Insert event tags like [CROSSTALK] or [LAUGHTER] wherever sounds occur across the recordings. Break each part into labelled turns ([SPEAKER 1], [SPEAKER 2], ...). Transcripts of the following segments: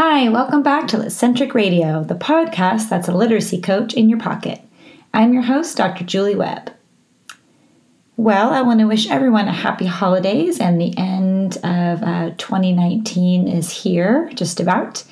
[SPEAKER 1] Hi, welcome back to Litcentric Radio, the podcast that's a literacy coach in your pocket. I'm your host, Dr. Julie Webb. Well, I want to wish everyone a happy holidays, and the end of uh, 2019 is here, just about.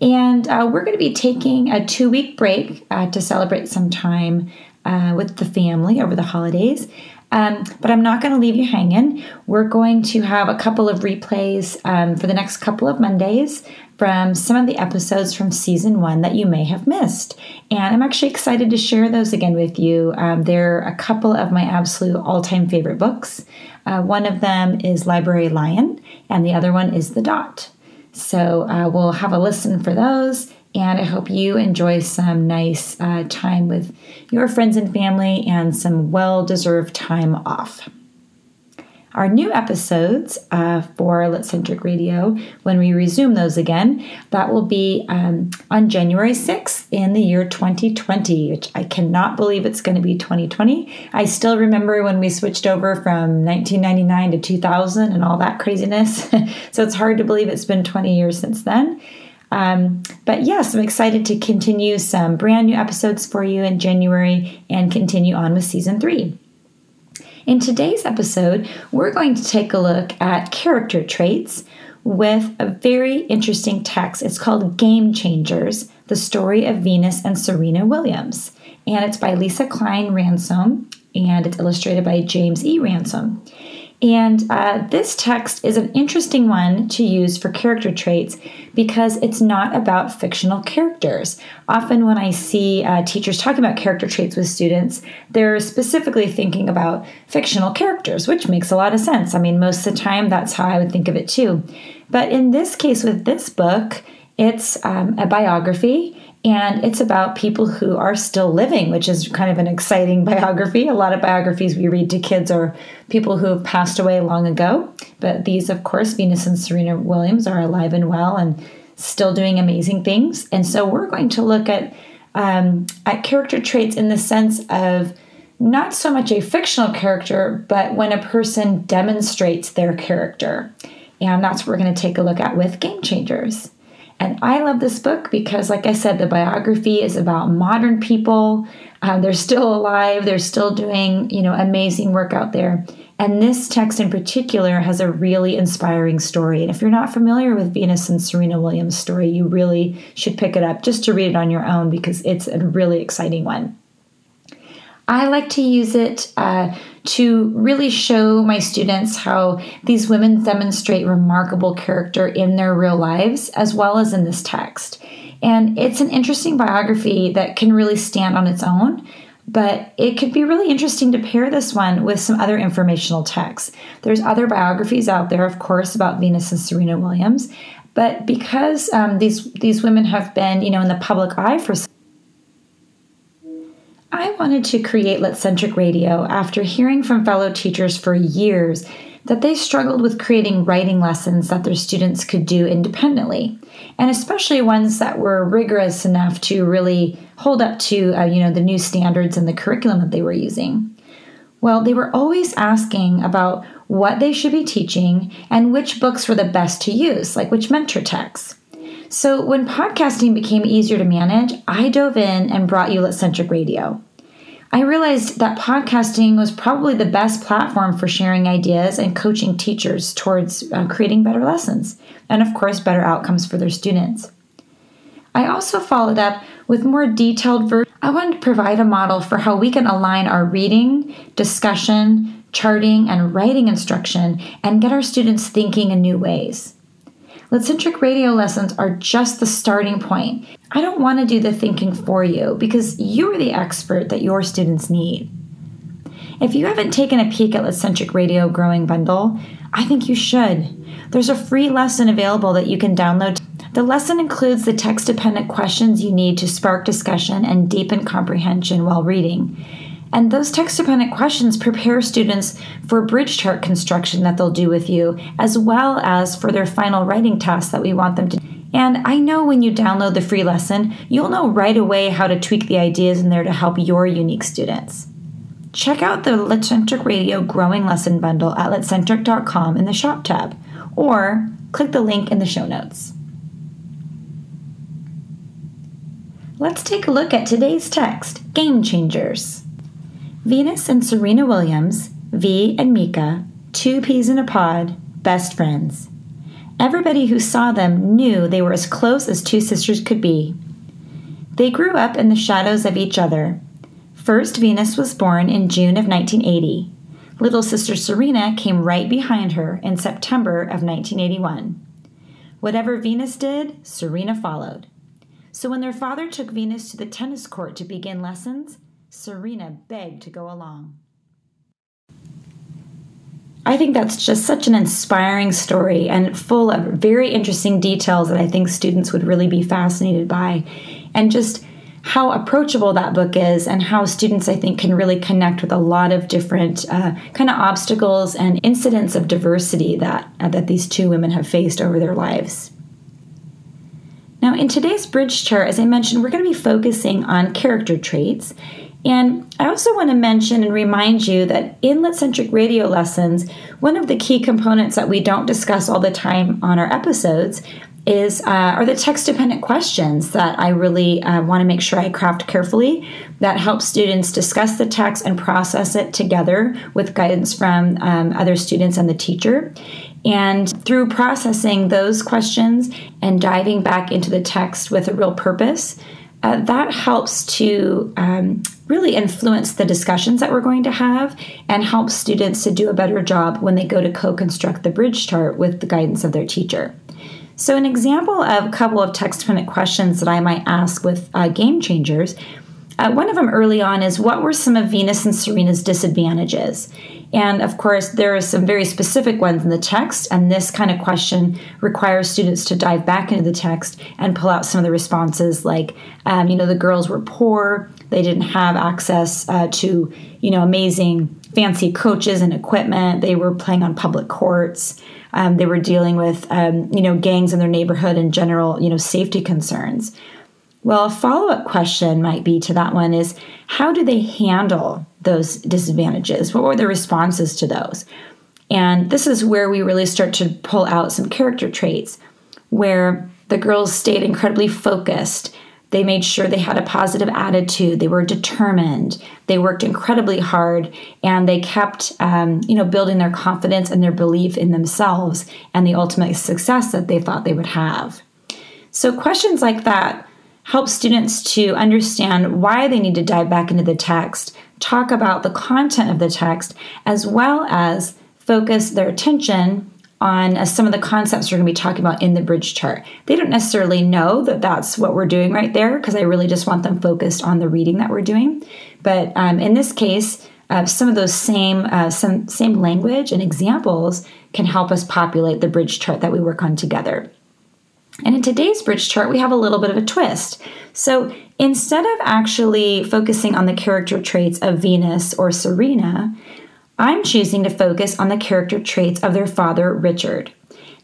[SPEAKER 1] And uh, we're going to be taking a two week break uh, to celebrate some time uh, with the family over the holidays. Um, but I'm not going to leave you hanging. We're going to have a couple of replays um, for the next couple of Mondays from some of the episodes from season one that you may have missed. And I'm actually excited to share those again with you. Um, they're a couple of my absolute all time favorite books. Uh, one of them is Library Lion, and the other one is The Dot. So uh, we'll have a listen for those and I hope you enjoy some nice uh, time with your friends and family and some well deserved time off. Our new episodes uh, for Litcentric Radio, when we resume those again, that will be um, on January 6th in the year 2020, which I cannot believe it's going to be 2020. I still remember when we switched over from 1999 to 2000 and all that craziness. [LAUGHS] so it's hard to believe it's been 20 years since then. Um, but yes, I'm excited to continue some brand new episodes for you in January and continue on with season three. In today's episode, we're going to take a look at character traits with a very interesting text. It's called Game Changers The Story of Venus and Serena Williams. And it's by Lesa Cline-Ransome and it's illustrated by James E. Ransome. And uh, this text is an interesting one to use for character traits because it's not about fictional characters. Often, when I see uh, teachers talking about character traits with students, they're specifically thinking about fictional characters, which makes a lot of sense. I mean, most of the time, that's how I would think of it too. But in this case, with this book, it's um, a biography and it's about people who are still living, which is kind of an exciting [LAUGHS] biography. A lot of biographies we read to kids are people who have passed away long ago. But these, of course, Venus and Serena Williams are alive and well and still doing amazing things. And so we're going to look at um, at character traits in the sense of not so much a fictional character, but when a person demonstrates their character. And that's what we're going to take a look at with Game Changers. And I love this book because, like I said, the biography is about modern people. Uh, they're still alive. They're still doing, you know, amazing work out there. And this text in particular has a really inspiring story. And if you're not familiar with Venus and Serena Williams' story, you really should pick it up just to read it on your own because it's a really exciting one. I like to use it uh, to really show my students how these women demonstrate remarkable character in their real lives as well as in this text. And it's an interesting biography that can really stand on its own, but it could be really interesting to pair this one with some other informational texts. There's other biographies out there, of course, about Venus and Serena Williams, but because um, these these women have been, you know, in the public eye for I wanted to create Litcentric Radio after hearing from fellow teachers for years that they struggled with creating writing lessons that their students could do independently, and especially ones that were rigorous enough to really hold up to uh, you know the new standards and the curriculum that they were using. Well, they were always asking about what they should be teaching and which books were the best to use, like which mentor texts. So, when podcasting became easier to manage, I dove in and brought you Litcentric Radio. I realized that podcasting was probably the best platform for sharing ideas and coaching teachers towards uh, creating better lessons and, of course, better outcomes for their students. I also followed up with more detailed versions. I wanted to provide a model for how we can align our reading, discussion, charting, and writing instruction and get our students thinking in new ways. Litcentric radio lessons are just the starting point. I don't want to do the thinking for you because you're the expert that your students need. If you haven't taken a peek at Litcentric Radio Growing Bundle, I think you should. There's a free lesson available that you can download. The lesson includes the text dependent questions you need to spark discussion and deepen comprehension while reading. And those text dependent questions prepare students for bridge chart construction that they'll do with you, as well as for their final writing tasks that we want them to. And I know when you download the free lesson, you'll know right away how to tweak the ideas in there to help your unique students. Check out the Litcentric Radio Growing Lesson Bundle at litcentric.com in the Shop tab, or click the link in the show notes. Let's take a look at today's text Game Changers. Venus and Serena Williams, V and Meeka, two peas in a pod, best friends. Everybody who saw them knew they were as close as two sisters could be. They grew up in the shadows of each other. First, Venus was born in June of 1980. Little sister Serena came right behind her in September of 1981. Whatever Venus did, Serena followed. So when their father took Venus to the tennis court to begin lessons, Serena begged to go along. I think that's just such an inspiring story and full of very interesting details that I think students would really be fascinated by. And just how approachable that book is, and how students, I think, can really connect with a lot of different uh, kind of obstacles and incidents of diversity that, uh, that these two women have faced over their lives. Now, in today's bridge chart, as I mentioned, we're going to be focusing on character traits. And I also want to mention and remind you that in Litcentric radio lessons, one of the key components that we don't discuss all the time on our episodes is uh, are the text dependent questions that I really uh, want to make sure I craft carefully that help students discuss the text and process it together with guidance from um, other students and the teacher. And through processing those questions and diving back into the text with a real purpose, uh, that helps to um, really influence the discussions that we're going to have and help students to do a better job when they go to co construct the bridge chart with the guidance of their teacher. So, an example of a couple of text dependent questions that I might ask with uh, game changers uh, one of them early on is what were some of Venus and Serena's disadvantages? And of course, there are some very specific ones in the text, and this kind of question requires students to dive back into the text and pull out some of the responses, like, um, you know, the girls were poor, they didn't have access uh, to, you know, amazing fancy coaches and equipment, they were playing on public courts. Um, they were dealing with, um, you know, gangs in their neighborhood and general, you know, safety concerns. Well, a follow up question might be to that one is how do they handle those disadvantages? What were the responses to those? And this is where we really start to pull out some character traits where the girls stayed incredibly focused. They made sure they had a positive attitude. They were determined. They worked incredibly hard, and they kept, um, you know, building their confidence and their belief in themselves and the ultimate success that they thought they would have. So questions like that help students to understand why they need to dive back into the text, talk about the content of the text, as well as focus their attention on uh, some of the concepts we're going to be talking about in the bridge chart. They don't necessarily know that that's what we're doing right there because I really just want them focused on the reading that we're doing. But um, in this case, uh, some of those same uh, some same language and examples can help us populate the bridge chart that we work on together. And in today's bridge chart, we have a little bit of a twist. So instead of actually focusing on the character traits of Venus or Serena, I'm choosing to focus on the character traits of their father, Richard.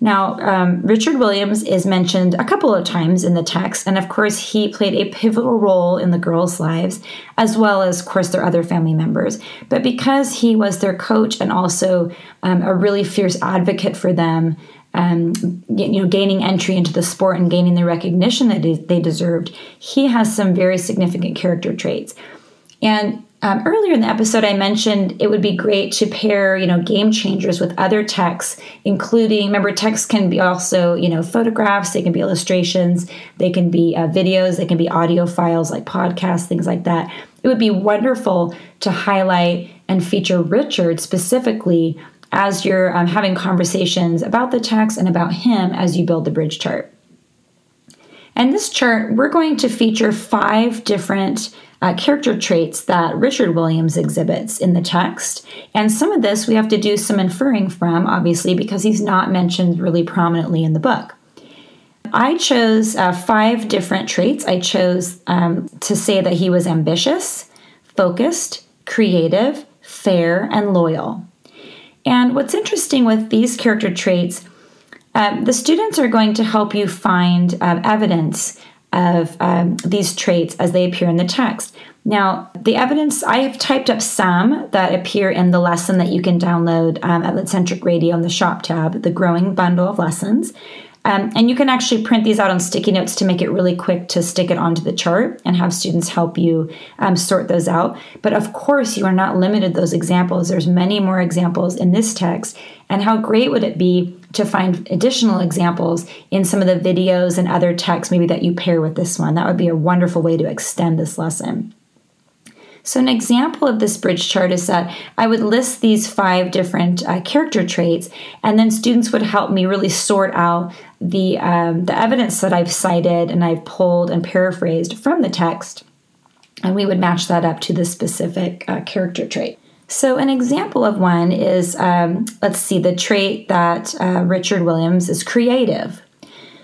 [SPEAKER 1] Now, um, Richard Williams is mentioned a couple of times in the text, and of course, he played a pivotal role in the girls' lives, as well as, of course, their other family members. But because he was their coach and also um, a really fierce advocate for them, um, you know, gaining entry into the sport and gaining the recognition that they deserved, he has some very significant character traits. And um, earlier in the episode, I mentioned it would be great to pair, you know, game changers with other texts, including. Remember, texts can be also, you know, photographs. They can be illustrations. They can be uh, videos. They can be audio files like podcasts, things like that. It would be wonderful to highlight and feature Richard specifically as you're um, having conversations about the text and about him as you build the bridge chart. And this chart, we're going to feature five different uh, character traits that Richard Williams exhibits in the text. And some of this we have to do some inferring from, obviously, because he's not mentioned really prominently in the book. I chose uh, five different traits. I chose um, to say that he was ambitious, focused, creative, fair, and loyal. And what's interesting with these character traits, um, the students are going to help you find um, evidence of um, these traits as they appear in the text. Now, the evidence, I have typed up some that appear in the lesson that you can download um, at Litcentric Radio in the shop tab, the growing bundle of lessons. Um, and you can actually print these out on sticky notes to make it really quick to stick it onto the chart and have students help you um, sort those out. But of course, you are not limited those examples. There's many more examples in this text. And how great would it be to find additional examples in some of the videos and other texts maybe that you pair with this one? That would be a wonderful way to extend this lesson. So, an example of this bridge chart is that I would list these five different uh, character traits, and then students would help me really sort out the um, the evidence that I've cited and I've pulled and paraphrased from the text, and we would match that up to the specific uh, character trait. So, an example of one is um, let's see, the trait that uh, Richard Williams is creative.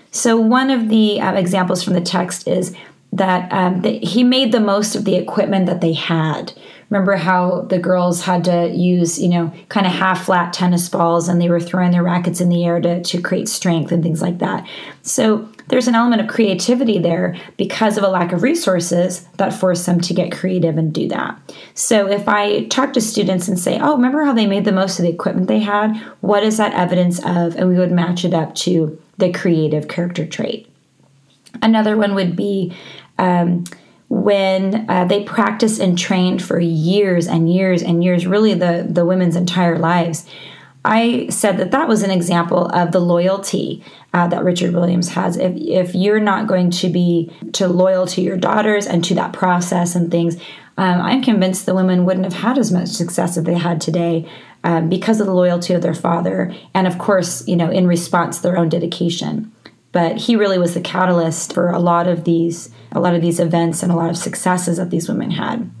[SPEAKER 1] So, one of the uh, examples from the text is that, um, that he made the most of the equipment that they had. Remember how the girls had to use, you know, kind of half flat tennis balls and they were throwing their rackets in the air to, to create strength and things like that. So there's an element of creativity there because of a lack of resources that force them to get creative and do that. So if I talk to students and say, oh, remember how they made the most of the equipment they had? What is that evidence of? And we would match it up to the creative character trait. Another one would be um, when uh, they practiced and trained for years and years and years, really the, the women's entire lives. I said that that was an example of the loyalty uh, that Richard Williams has. If, if you're not going to be to loyal to your daughters and to that process and things, um, I'm convinced the women wouldn't have had as much success as they had today um, because of the loyalty of their father, and of course, you know, in response their own dedication. But he really was the catalyst for a lot of these a lot of these events and a lot of successes that these women had.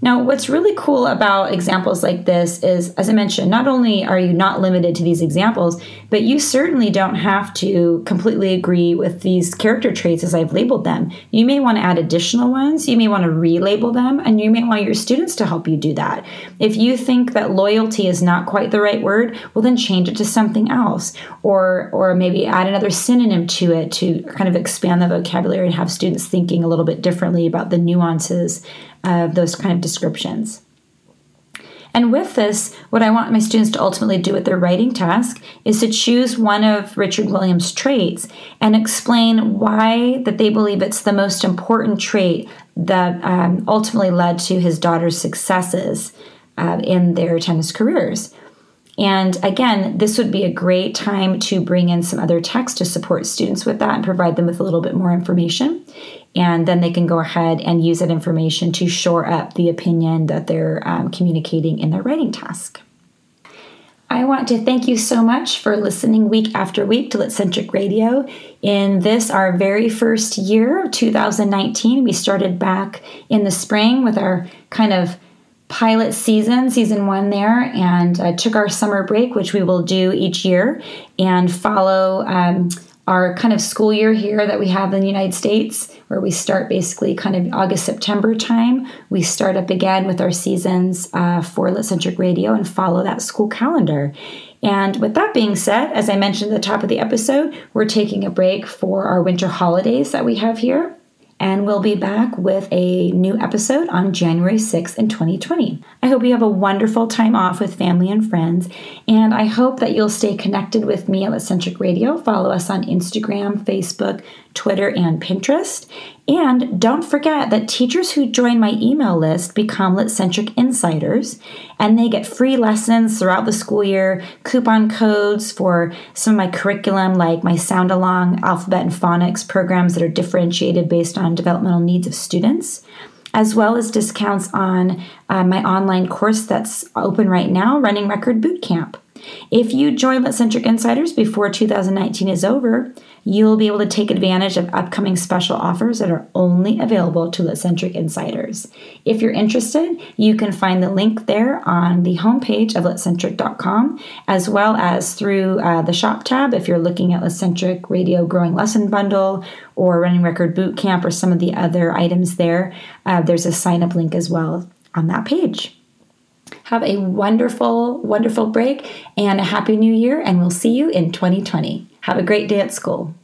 [SPEAKER 1] Now, what's really cool about examples like this is, as I mentioned, not only are you not limited to these examples, but you certainly don't have to completely agree with these character traits as I've labeled them. You may want to add additional ones, you may want to relabel them, and you may want your students to help you do that. If you think that loyalty is not quite the right word, well, then change it to something else, or, or maybe add another synonym to it to kind of expand the vocabulary and have students thinking a little bit differently about the nuances of those kind of descriptions. And with this, what I want my students to ultimately do with their writing task is to choose one of Richard Williams' traits and explain why that they believe it's the most important trait that um, ultimately led to his daughter's successes uh, in their tennis careers. And again, this would be a great time to bring in some other text to support students with that and provide them with a little bit more information. And then they can go ahead and use that information to shore up the opinion that they're um, communicating in their writing task. I want to thank you so much for listening week after week to Litcentric Radio. In this, our very first year, 2019, we started back in the spring with our kind of pilot season, season one there, and uh, took our summer break, which we will do each year, and follow um, our kind of school year here that we have in the United States, where we start basically kind of August, September time. We start up again with our seasons uh, for Litcentric Radio and follow that school calendar. And with that being said, as I mentioned at the top of the episode, we're taking a break for our winter holidays that we have here and we'll be back with a new episode on January 6th in 2020. I hope you have a wonderful time off with family and friends, and I hope that you'll stay connected with me at Litcentric Radio. Follow us on Instagram, Facebook, Twitter, and Pinterest. And don't forget that teachers who join my email list become Litcentric Insiders, and they get free lessons throughout the school year, coupon codes for some of my curriculum, like my Sound Along, Alphabet, and Phonics programs that are differentiated based on developmental needs of students as well as discounts on uh, my online course that's open right now, Running Record Bootcamp. If you join Litcentric Insiders before 2019 is over, you'll be able to take advantage of upcoming special offers that are only available to Litcentric Insiders. If you're interested, you can find the link there on the homepage of litcentric.com, as well as through uh, the shop tab if you're looking at Litcentric Radio Growing Lesson Bundle or Running Record Boot Camp or some of the other items there. Uh, there's a sign up link as well on that page. Have a wonderful, wonderful break and a happy new year, and we'll see you in 2020. Have a great day at school.